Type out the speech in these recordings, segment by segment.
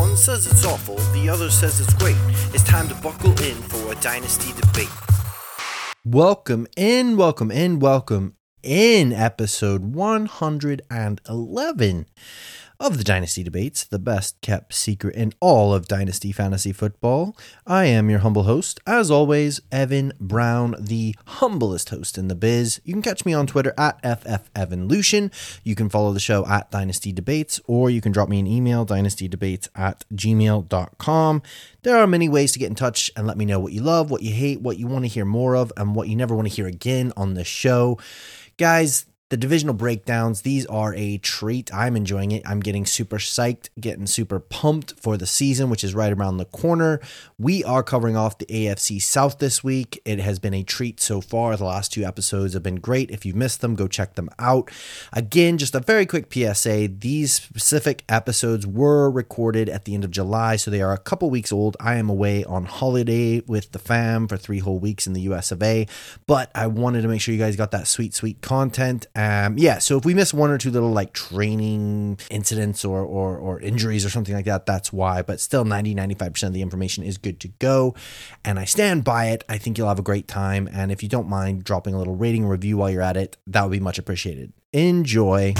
One says it's awful, the other says it's great. It's time to buckle in for a dynasty debate. Welcome in, welcome in, welcome in episode 111 of the Dynasty Debates, the best kept secret in all of Dynasty Fantasy Football. I am your humble host, as always, Evan Brown, the humblest host in the biz. You can catch me on Twitter at FFEvanLucian. You can follow the show at Dynasty Debates, or you can drop me an email, dynastydebates at gmail.com. There are many ways to get in touch and let me know what you love, what you hate, what you want to hear more of, and what you never want to hear again on the show. Guys, the divisional breakdowns, these are a treat. I'm enjoying it. I'm getting super psyched, getting super pumped for the season, which is right around the corner. We are covering off the AFC South this week. It has been a treat so far. The last two episodes have been great. If you've missed them, go check them out. Again, just a very quick PSA these specific episodes were recorded at the end of July, so they are a couple weeks old. I am away on holiday with the fam for three whole weeks in the US of A, but I wanted to make sure you guys got that sweet, sweet content. Um, yeah, so if we miss one or two little like training incidents or, or or injuries or something like that, that's why. But still, 90 95% of the information is good to go. And I stand by it. I think you'll have a great time. And if you don't mind dropping a little rating review while you're at it, that would be much appreciated. Enjoy.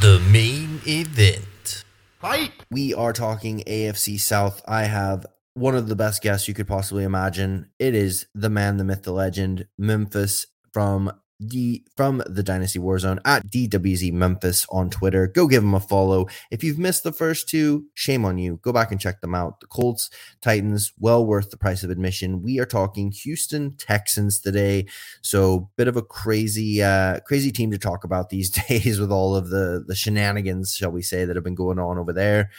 The main event. Fight. We are talking AFC South. I have one of the best guests you could possibly imagine. It is the man, the myth, the legend, Memphis from the from the Dynasty Warzone at DWZ Memphis on Twitter. Go give him a follow. If you've missed the first two, shame on you. Go back and check them out. The Colts, Titans, well worth the price of admission. We are talking Houston Texans today. So bit of a crazy uh crazy team to talk about these days with all of the the shenanigans, shall we say, that have been going on over there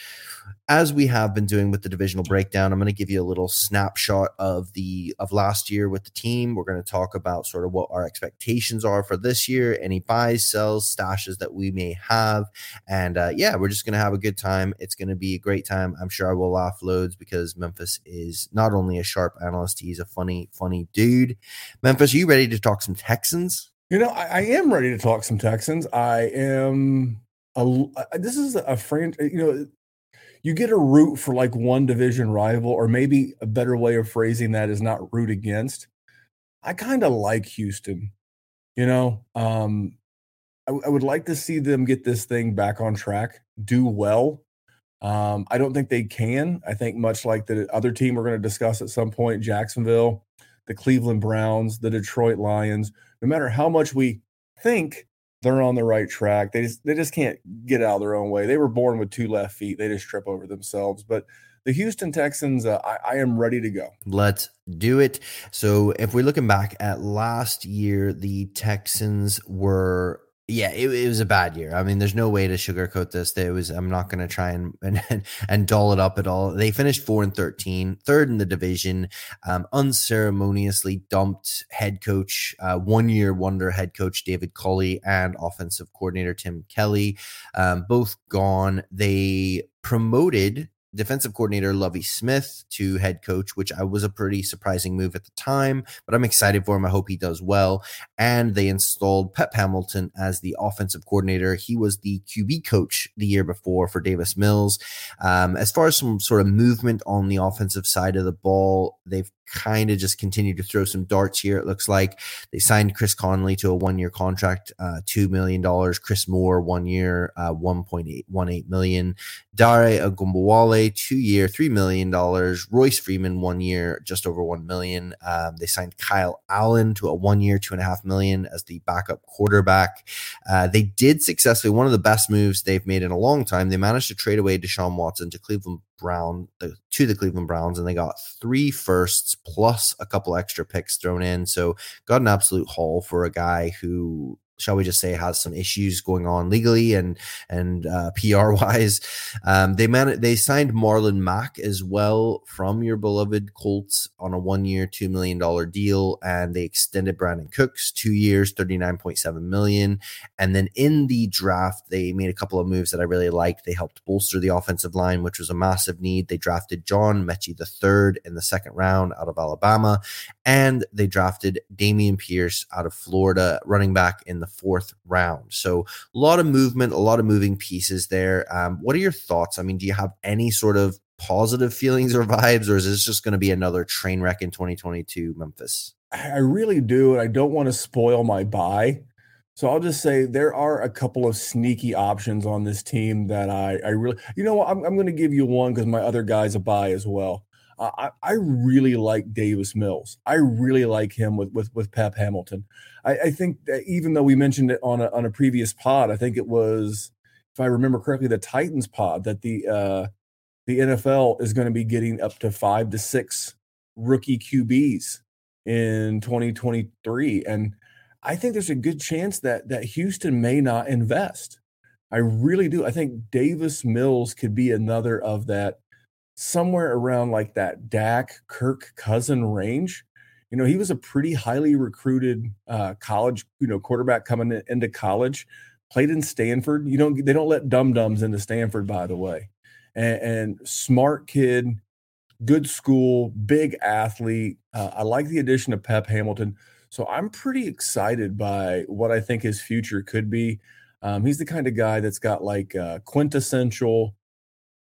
as we have been doing with the divisional breakdown i'm going to give you a little snapshot of the of last year with the team we're going to talk about sort of what our expectations are for this year any buys sells stashes that we may have and uh, yeah we're just going to have a good time it's going to be a great time i'm sure i will laugh loads because memphis is not only a sharp analyst he's a funny funny dude memphis are you ready to talk some texans You know, I, I am ready to talk some Texans. I am. A, this is a friend. You know, you get a root for like one division rival, or maybe a better way of phrasing that is not root against. I kind of like Houston. You know, um, I, I would like to see them get this thing back on track, do well. Um, I don't think they can. I think much like the other team we're going to discuss at some point, Jacksonville, the Cleveland Browns, the Detroit Lions. No matter how much we think they're on the right track, they just they just can't get out of their own way. They were born with two left feet. They just trip over themselves. But the Houston Texans, uh, I, I am ready to go. Let's do it. So, if we're looking back at last year, the Texans were yeah, it, it was a bad year. I mean, there's no way to sugarcoat this. It was. I'm not going to try and, and and doll it up at all. They finished four and 13, third in the division. Um, unceremoniously dumped head coach, uh, one year wonder head coach David Culley and offensive coordinator Tim Kelly, um, both gone. They promoted defensive coordinator Lovie Smith to head coach, which I was a pretty surprising move at the time, but I'm excited for him. I hope he does well. And they installed Pep Hamilton as the offensive coordinator. He was the QB coach the year before for Davis Mills. Um, as far as some sort of movement on the offensive side of the ball, they've kind of just continue to throw some darts here. It looks like they signed Chris Conley to a one year contract, uh, $2 million. Chris Moore, one year, uh, 1.818 million. Dare Ogunbowale, two year, $3 million. Royce Freeman, one year, just over 1 million. Um, they signed Kyle Allen to a one year, two and a half million as the backup quarterback. Uh, they did successfully, one of the best moves they've made in a long time. They managed to trade away Deshaun Watson to Cleveland Brown the, to the Cleveland Browns, and they got three firsts plus a couple extra picks thrown in. So got an absolute haul for a guy who shall we just say, has some issues going on legally and and uh, PR wise. Um, they man they signed Marlon Mack as well from your beloved Colts on a one year, two million dollar deal, and they extended Brandin Cooks two years, thirty nine point seven million. And then in the draft, they made a couple of moves that I really liked. They helped bolster the offensive line, which was a massive need. They drafted John Metchie the third in the second round out of Alabama, and they drafted Dameon Pierce out of Florida, running back in the fourth round. So a lot of movement, a lot of moving pieces there. Um, what are your thoughts? I mean, do you have any sort of positive feelings or vibes, or is this just going to be another train wreck in 2022 Memphis? I really do, and I don't want to spoil my buy. So I'll just say there are a couple of sneaky options on this team that I, I really, you know, what, I'm, I'm going to give you one because my other guy's a buy as well. Uh, I, I really like Davis Mills. I really like him with with with Pep Hamilton. I, I think that even though we mentioned it on a on a previous pod, I think it was, if I remember correctly, the Titans pod that the uh, the NFL is going to be getting up to five to six rookie QBs in 2023, and I think there's a good chance that that Houston may not invest. I really do. I think Davis Mills could be another of that somewhere around like that Dak Kirk cousin range. You know, he was a pretty highly recruited uh, college, you know, quarterback coming in, into college. Played in Stanford. You don't they don't let dum dums into Stanford, by the way. And, and smart kid, good school, big athlete. Uh, I like the addition of Pep Hamilton. So I'm pretty excited by what I think his future could be. Um, he's the kind of guy that's got like uh, quintessential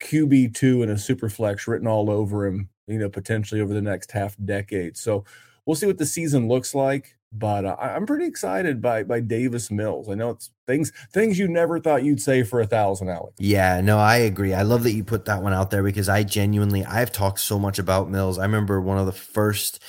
QB2 and a super flex written all over him, you know, potentially over the next half decade. So we'll see what the season looks like. But uh, I'm pretty excited by by Davis Mills. I know it's things things you never thought you'd say for a thousand, Alex. Yeah, no, I agree. I love that you put that one out there because I genuinely I've talked so much about Mills. I remember one of the first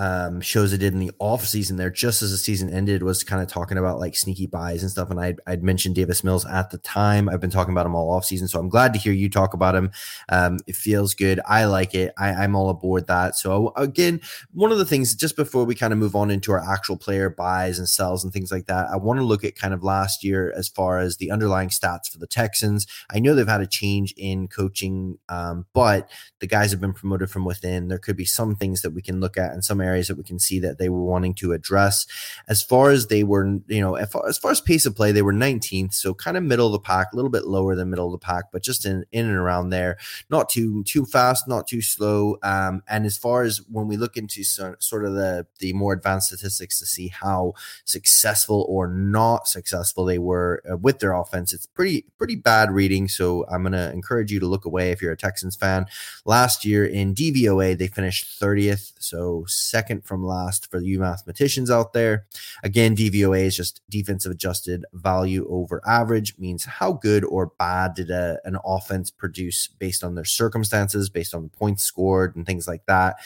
um, shows I did in the off season there, just as the season ended, was kind of talking about like sneaky buys and stuff. And I'd, I'd mentioned Davis Mills at the time. I've been talking about him all off season, so I'm glad to hear you talk about him. Um, it feels good. I like it. I, I'm all aboard that. So again, one of the things just before we kind of move on into our actual player buys and sells and things like that, I want to look at kind of last year as far as the underlying stats for the Texans. I know they've had a change in coaching, um, but the guys have been promoted from within. There could be some things that we can look at in some areas that we can see that they were wanting to address. As far as they were, you know, as far, as far as pace of play, they were 19th, so kind of middle of the pack, a little bit lower than middle of the pack, but just in in and around there. Not too too fast, not too slow. Um, and as far as when we look into so, sort of the the more advanced statistics to see how successful or not successful they were uh, with their offense, it's pretty pretty bad reading. So I'm gonna encourage you to look away if you're a Texans fan. Last year in DVOA, they finished 30th, so second from last for you mathematicians out there. Again, DVOA is just defensive adjusted value over average, means how good or bad did a, an offense produce based on their circumstances, based on the points scored, and things like that.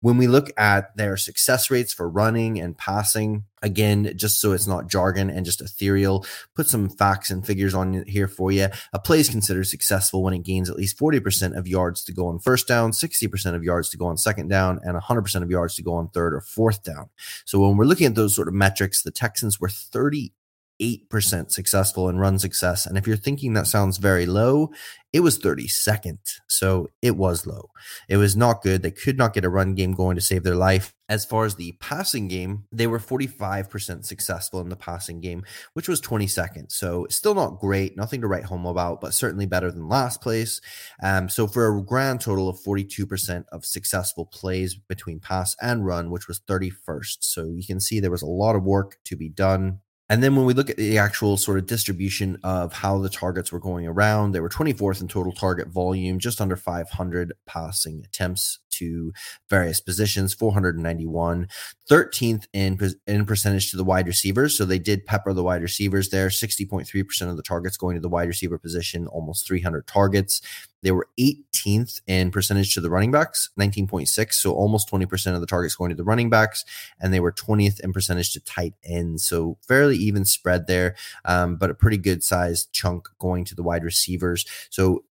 When we look at their success rates for running and passing, again, just so it's not jargon and just ethereal, put some facts and figures on here for you. A play is considered successful when it gains at least 40% of yards to go on first down, 60% of yards to go on second down, and 100% of yards to go on third or fourth down. So when we're looking at those sort of metrics, the Texans were 30 8% successful in run success. And if you're thinking that sounds very low, it was 32nd. So it was low. It was not good. They could not get a run game going to save their life. As far as the passing game, they were 45% successful in the passing game, which was 22nd. So still not great, nothing to write home about, but certainly better than last place. Um, so for a grand total of 42% of successful plays between pass and run, which was 31st. So you can see there was a lot of work to be done and then when we look at the actual sort of distribution of how the targets were going around, they were 24th in total target volume, just under 500 passing attempts to various positions, 491, 13th in, in percentage to the wide receivers. So they did pepper the wide receivers there, 60.3% of the targets going to the wide receiver position, almost 300 targets. They were 18th in percentage to the running backs, 19.6. So almost 20% of the targets going to the running backs. And they were 20th in percentage to tight ends. So fairly even spread there, um, but a pretty good sized chunk going to the wide receivers. So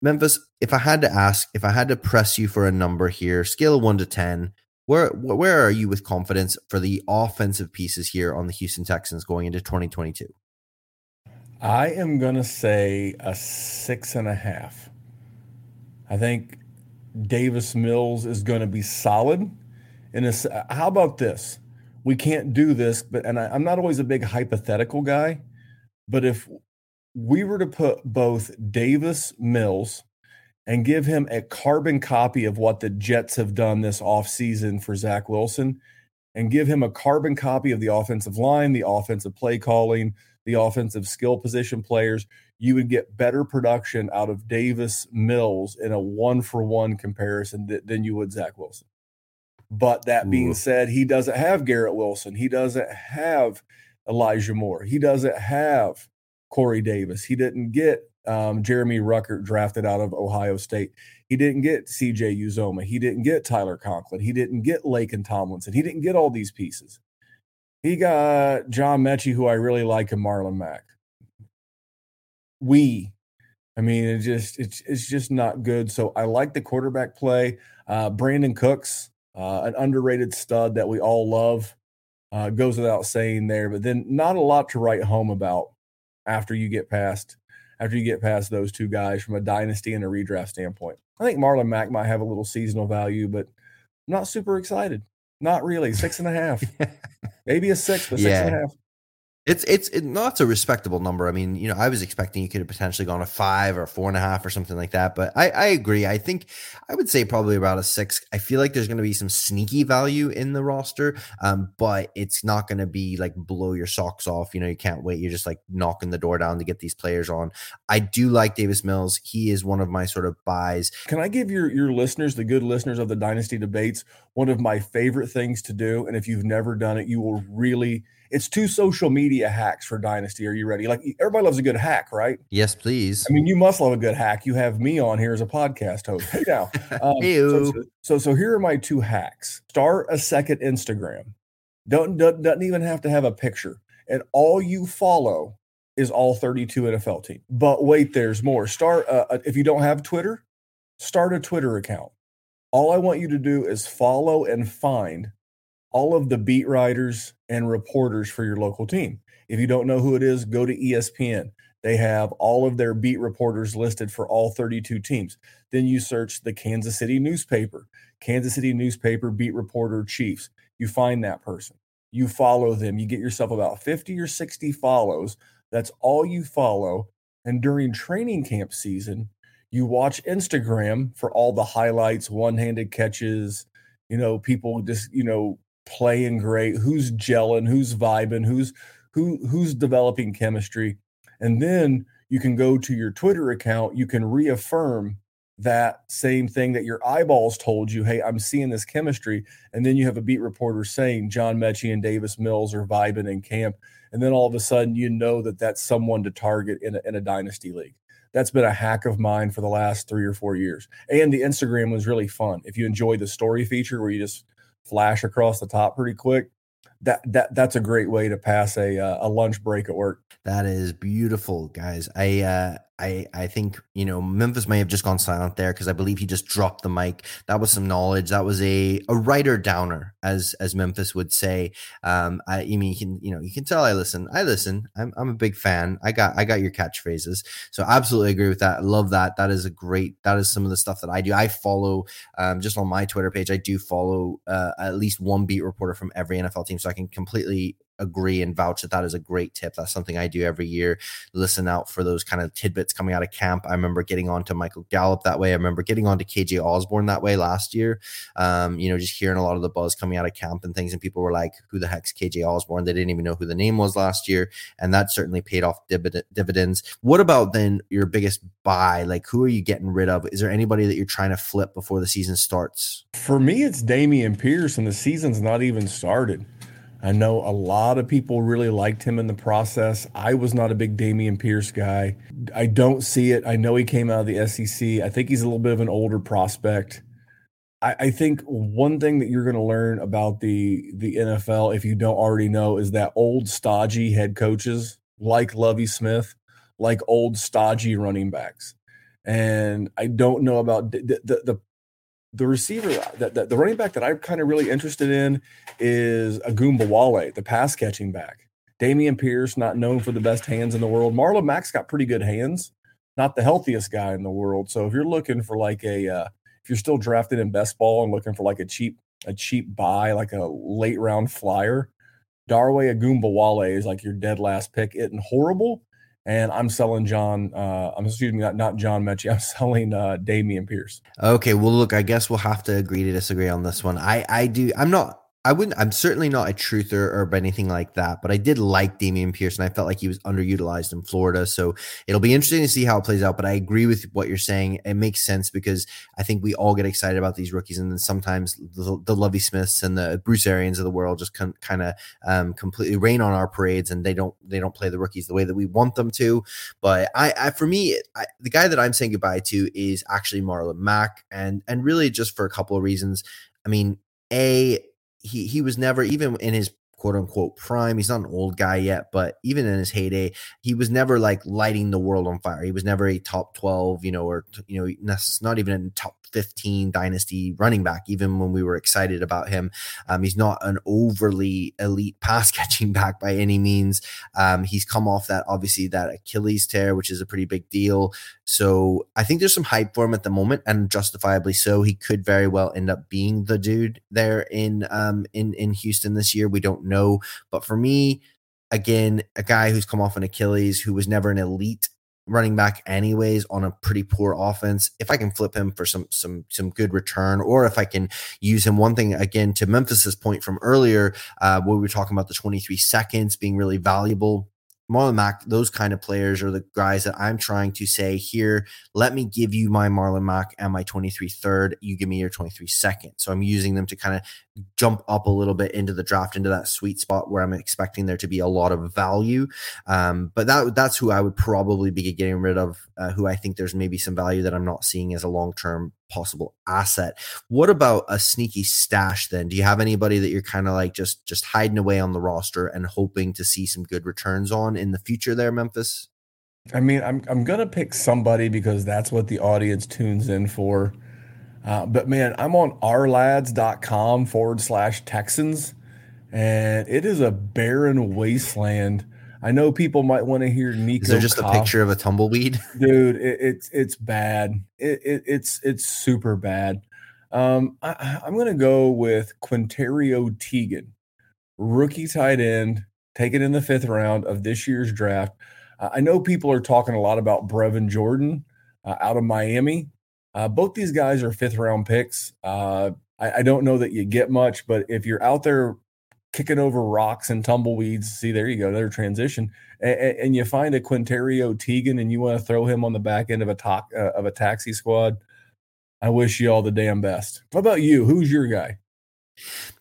Memphis, if I had to ask, if I had to press you for a number here, scale of one to 10, Where where are you with confidence for the offensive pieces here on the Houston Texans going into 2022? I am gonna say a six and a half. I think Davis Mills is going to be solid. And how about this? We can't do this, but and I, I'm not always a big hypothetical guy, but if we were to put both Davis Mills and give him a carbon copy of what the Jets have done this offseason for Zach Wilson and give him a carbon copy of the offensive line, the offensive play calling, the offensive skill position players, you would get better production out of Davis Mills in a one for one comparison th- than you would Zach Wilson. But that being said, he doesn't have Garrett Wilson. He doesn't have Elijah Moore. He doesn't have Corey Davis. He didn't get um, Jeremy Ruckert drafted out of Ohio State. He didn't get CJ Uzomah. He didn't get Tyler Conklin. He didn't get Laken Tomlinson. He didn't get all these pieces. He got John Metchie, who I really like, and Marlon Mack. We, I mean, it just it's it's just not good. So I like the quarterback play. Uh, Brandin Cooks, uh, an underrated stud that we all love, uh, goes without saying there. But then not a lot to write home about after you get past after you get past those two guys from a dynasty and a redraft standpoint. I think Marlon Mack might have a little seasonal value, but I'm not super excited. Not really. Six and a half. Maybe a six, but six yeah. and a half. It's it's it, no, a respectable number. I mean, you know, I was expecting you could have potentially gone a five or four and a half or something like that. But I, I agree. I think I would say probably about a six. I feel like there's going to be some sneaky value in the roster, um, but it's not going to be like blow your socks off. You know, you can't wait. You're just like knocking the door down to get these players on. I do like Davis Mills. He is one of my sort of buys. Can I give your your listeners, the good listeners of the Dynasty debates, one of my favorite things to do? And if you've never done it, you will really it's two social media hacks for Dynasty. Are you ready? Like everybody loves a good hack, right? Yes, please. I mean, you must love a good hack. You have me on here as a podcast host. Hey now, um, so, so, so here are my two hacks. Start a second Instagram. Don't, don't doesn't even have to have a picture, and all you follow is all 32 NFL team. But wait, there's more. Start uh, if you don't have Twitter, start a Twitter account. All I want you to do is follow and find all of the beat writers and reporters for your local team. If you don't know who it is, go to ESPN. They have all of their beat reporters listed for all 32 teams. Then you search the Kansas City newspaper, Kansas City newspaper beat reporter Chiefs. You find that person. You follow them. You get yourself about 50 or 60 follows. That's all you follow. And during training camp season, you watch Instagram for all the highlights, one handed catches, you know, people just, you know, playing great, who's gelling, who's vibing, who's who who's developing chemistry. And then you can go to your Twitter account, you can reaffirm that same thing that your eyeballs told you, hey, I'm seeing this chemistry. And then you have a beat reporter saying John Metchie and Davis Mills are vibing in camp. And then all of a sudden, you know that that's someone to target in a, in a dynasty league. That's been a hack of mine for the last three or four years. And the Instagram was really fun. If you enjoy the story feature where you just flash across the top pretty quick, that that that's a great way to pass a uh, a lunch break at work. That is beautiful, guys. I uh I I think you know Memphis may have just gone silent there because I believe he just dropped the mic. That was some knowledge. That was a a writer downer, as as Memphis would say. Um, I, I mean, you can you know you can tell I listen. I listen. I'm I'm a big fan. I got I got your catchphrases, so absolutely agree with that. I love that. That is a great. That is some of the stuff that I do. I follow um, just on my Twitter page. I do follow uh, at least one beat reporter from every NFL team, so I can completely agree and vouch that that is a great tip. That's something I do every year. Listen out for those kind of tidbits coming out of camp. I remember getting on to Michael Gallup that way. I remember getting on to KJ Osborne that way last year. Um, you know, just hearing a lot of the buzz coming out of camp and things, and people were like, "Who the heck's KJ Osborne?" They didn't even know who the name was last year, and that certainly paid off dividends. What about then your biggest buy? Like, who are you getting rid of? Is there anybody that you're trying to flip before the season starts? For me, it's Dameon Pierce, and the season's not even started. I know a lot of people really liked him in the process. I was not a big Dameon Pierce guy. I don't see it. I know he came out of the SEC. I think he's a little bit of an older prospect. I, I think one thing that you're going to learn about the the NFL, if you don't already know, is that old stodgy head coaches like Lovie Smith, like old stodgy running backs. And I don't know about the, the, the the receiver that, that the running back that I'm kind of really interested in is Wale, the pass catching back. Dameon Pierce, not known for the best hands in the world. Marlon Mack's got pretty good hands, not the healthiest guy in the world. So if you're looking for like a, uh, if you're still drafted in best ball and looking for like a cheap, a cheap buy, like a late round flyer, Darway Wale is like your dead last pick. It and horrible. And I'm selling John. Uh, I'm excuse me, not, not John Metchie. I'm selling uh, Dameon Pierce. Okay, well, look, I guess we'll have to agree to disagree on this one. I, I do. I'm not I wouldn't. I'm certainly not a truther or anything like that, but I did like Dameon Pierce, and I felt like he was underutilized in Florida. So it'll be interesting to see how it plays out. But I agree with what you're saying. It makes sense because I think we all get excited about these rookies, and then sometimes the, the Lovie Smiths and the Bruce Arians of the world just kind of um, completely rain on our parades, and they don't they don't play the rookies the way that we want them to. But I, I for me, I, the guy that I'm saying goodbye to is actually Marlon Mack, and and really just for a couple of reasons. I mean, a he he was never even in his quote unquote prime. He's not an old guy yet, but even in his heyday, he was never like lighting the world on fire. He was never a top 12, you know, or, you know, not even a top 15 dynasty running back, even when we were excited about him. Um, he's not an overly elite pass catching back by any means. Um, he's come off that, obviously, that Achilles tear, which is a pretty big deal. So I think there's some hype for him at the moment, and justifiably so. He could very well end up being the dude there in um, in in Houston this year. We don't know, but for me, again, a guy who's come off an Achilles, who was never an elite running back anyways on a pretty poor offense if i can flip him for some some some good return or if i can use him one thing again to memphis's point from earlier uh where we were talking about the 23 seconds being really valuable Marlon Mack, those kind of players are the guys that I'm trying to say here. Let me give you my Marlon Mack and my 23 third. You give me your 23 second. So I'm using them to kind of jump up a little bit into the draft, into that sweet spot where I'm expecting there to be a lot of value. Um, but that that's who I would probably be getting rid of. Uh, who I think there's maybe some value that I'm not seeing as a long term possible asset. What about a sneaky stash then? Do you have anybody that you're kind of like just just hiding away on the roster and hoping to see some good returns on in the future there, Memphis? I mean, I'm I'm gonna pick somebody because that's what the audience tunes in for. Uh, but man, I'm on ourlads.com forward slash Texans, and it is a barren wasteland I know people might want to hear Nico. Is there just a picture of a tumbleweed? Dude, it, it's it's bad. It, it, it's it's super bad. Um, I, am gonna go with Quinterio Tegan, rookie tight end, taken in the fifth round of this year's draft. Uh, I know people are talking a lot about Brevin Jordan uh, out of Miami. Uh, both these guys are fifth round picks. Uh, I, I, don't know that you get much, but if you're out there kicking over rocks and tumbleweeds. See, there you go, another transition. And, and you find a Quinterio Tegan, and you want to throw him on the back end of a to- uh, of a taxi squad. I wish you all the damn best. What about you? Who's your guy?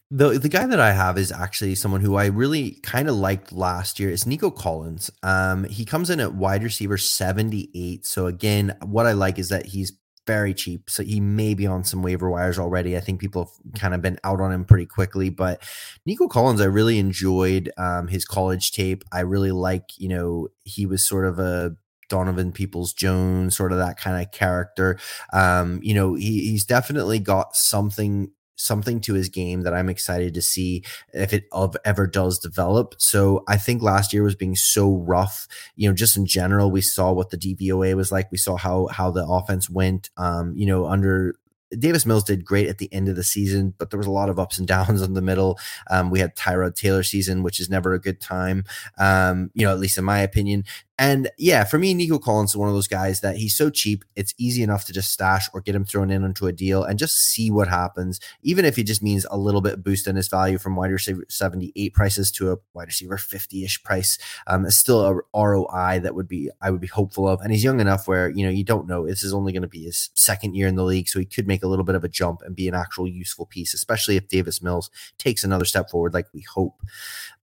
The the guy that I have is actually someone who I really kind of liked last year. Is Nico Collins. Um, he comes in at wide receiver seventy eight. So again, what I like is that he's very cheap. So he may be on some waiver wires already. I think people have kind of been out on him pretty quickly. But Nico Collins, I really enjoyed um, his college tape. I really like, you know, he was sort of a Donovan Peoples Jones, sort of that kind of character. Um, you know, he, he's definitely got something something to his game that I'm excited to see if it ever does develop. So I think last year was being so rough, you know, just in general, we saw what the DVOA was like. We saw how, how the offense went, um, you know, under Davis Mills did great at the end of the season, but there was a lot of ups and downs in the middle. Um, we had Tyrod Taylor season, which is never a good time, um, you know, at least in my opinion. And yeah, for me, Nico Collins is one of those guys that he's so cheap, it's easy enough to just stash or get him thrown in onto a deal and just see what happens. Even if it just means a little bit boost in his value from wide receiver 78 prices to a wide receiver 50 ish price, um, it's still a ROI that would be, I would be hopeful of. And he's young enough where, you know, you don't know. This is only going to be his second year in the league. So he could make a little bit of a jump and be an actual useful piece, especially if Davis Mills takes another step forward like we hope.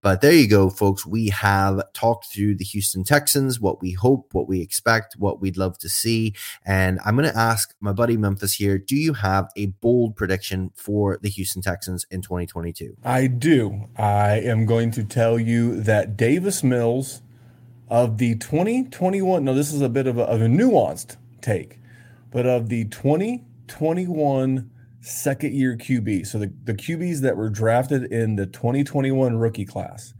But there you go, folks. We have talked through the Houston Texans, what we hope, what we expect, what we'd love to see. And I'm going to ask my buddy Memphis here do you have a bold prediction for the Houston Texans in 2022? I do. I am going to tell you that Davis Mills of the 2021, no, this is a bit of a, of a nuanced take, but of the 2021 second year QB. So the, the QBs that were drafted in the 2021 rookie class,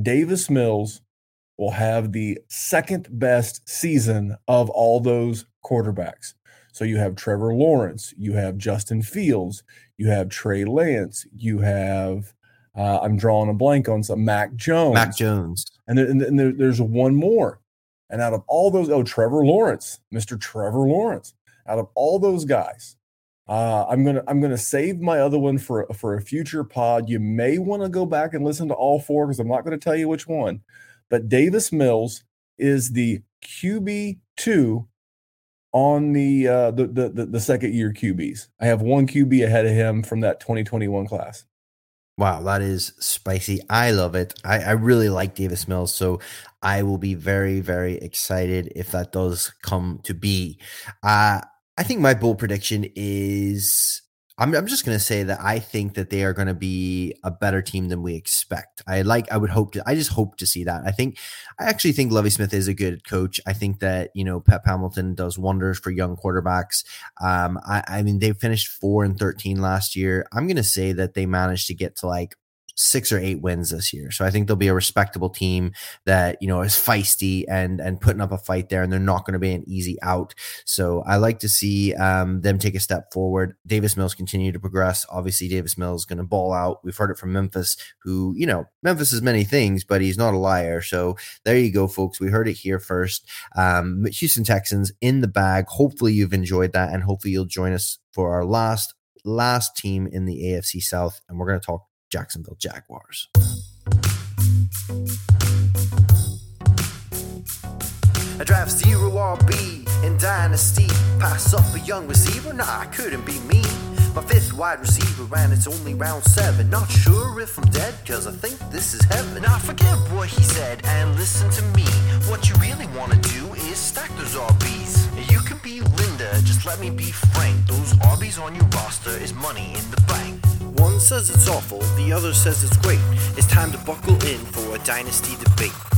Davis Mills will have the second best season of all those quarterbacks. So you have Trevor Lawrence, you have Justin Fields, you have Trey Lance, you have uh, I'm drawing a blank on some Mac Jones. Mac Jones. And, there, and there, there's one more. And out of all those, oh, Trevor Lawrence, Mr. Trevor Lawrence. Out of all those guys, uh, I'm gonna I'm gonna save my other one for for a future pod. You may want to go back and listen to all four because I'm not going to tell you which one. But Davis Mills is the QB two on the, uh, the, the the second year QBs. I have one QB ahead of him from that 2021 class. Wow, that is spicy. I love it. I, I, really like Davis Mills, so I will be very, very excited if that does come to be. Uh, I think my bold prediction is I'm, I'm just going to say that I think that they are going to be a better team than we expect. I like, I would hope to, I just hope to see that. I think, I actually think Lovie Smith is a good coach. I think that, you know, Pep Hamilton does wonders for young quarterbacks. Um, I, I mean, they finished four and 13 last year. I'm going to say that they managed to get to like six or eight wins this year. So I think they'll be a respectable team that, you know, is feisty and and putting up a fight there and they're not going to be an easy out. So I like to see um, them take a step forward. Davis Mills continue to progress. Obviously, Davis Mills is going to ball out. We've heard it from Memphis, who, you know, Memphis is many things, but he's not a liar. So there you go, folks. We heard it here first. Um, Houston Texans in the bag. Hopefully you've enjoyed that and hopefully you'll join us for our last last team in the AFC South and we're going to talk Jacksonville Jaguars. I draft zero RB in Dynasty. Pass up a young receiver? Nah, I couldn't be me. My fifth wide receiver, and it's only round seven. Not sure if I'm dead, cause I think this is heaven. Now forget what he said and listen to me. What you really wanna do is stack those RBs. Just let me be frank. Those RBs on your roster is money in the bank. One says it's awful, the other says it's great. It's time to buckle in for a dynasty debate.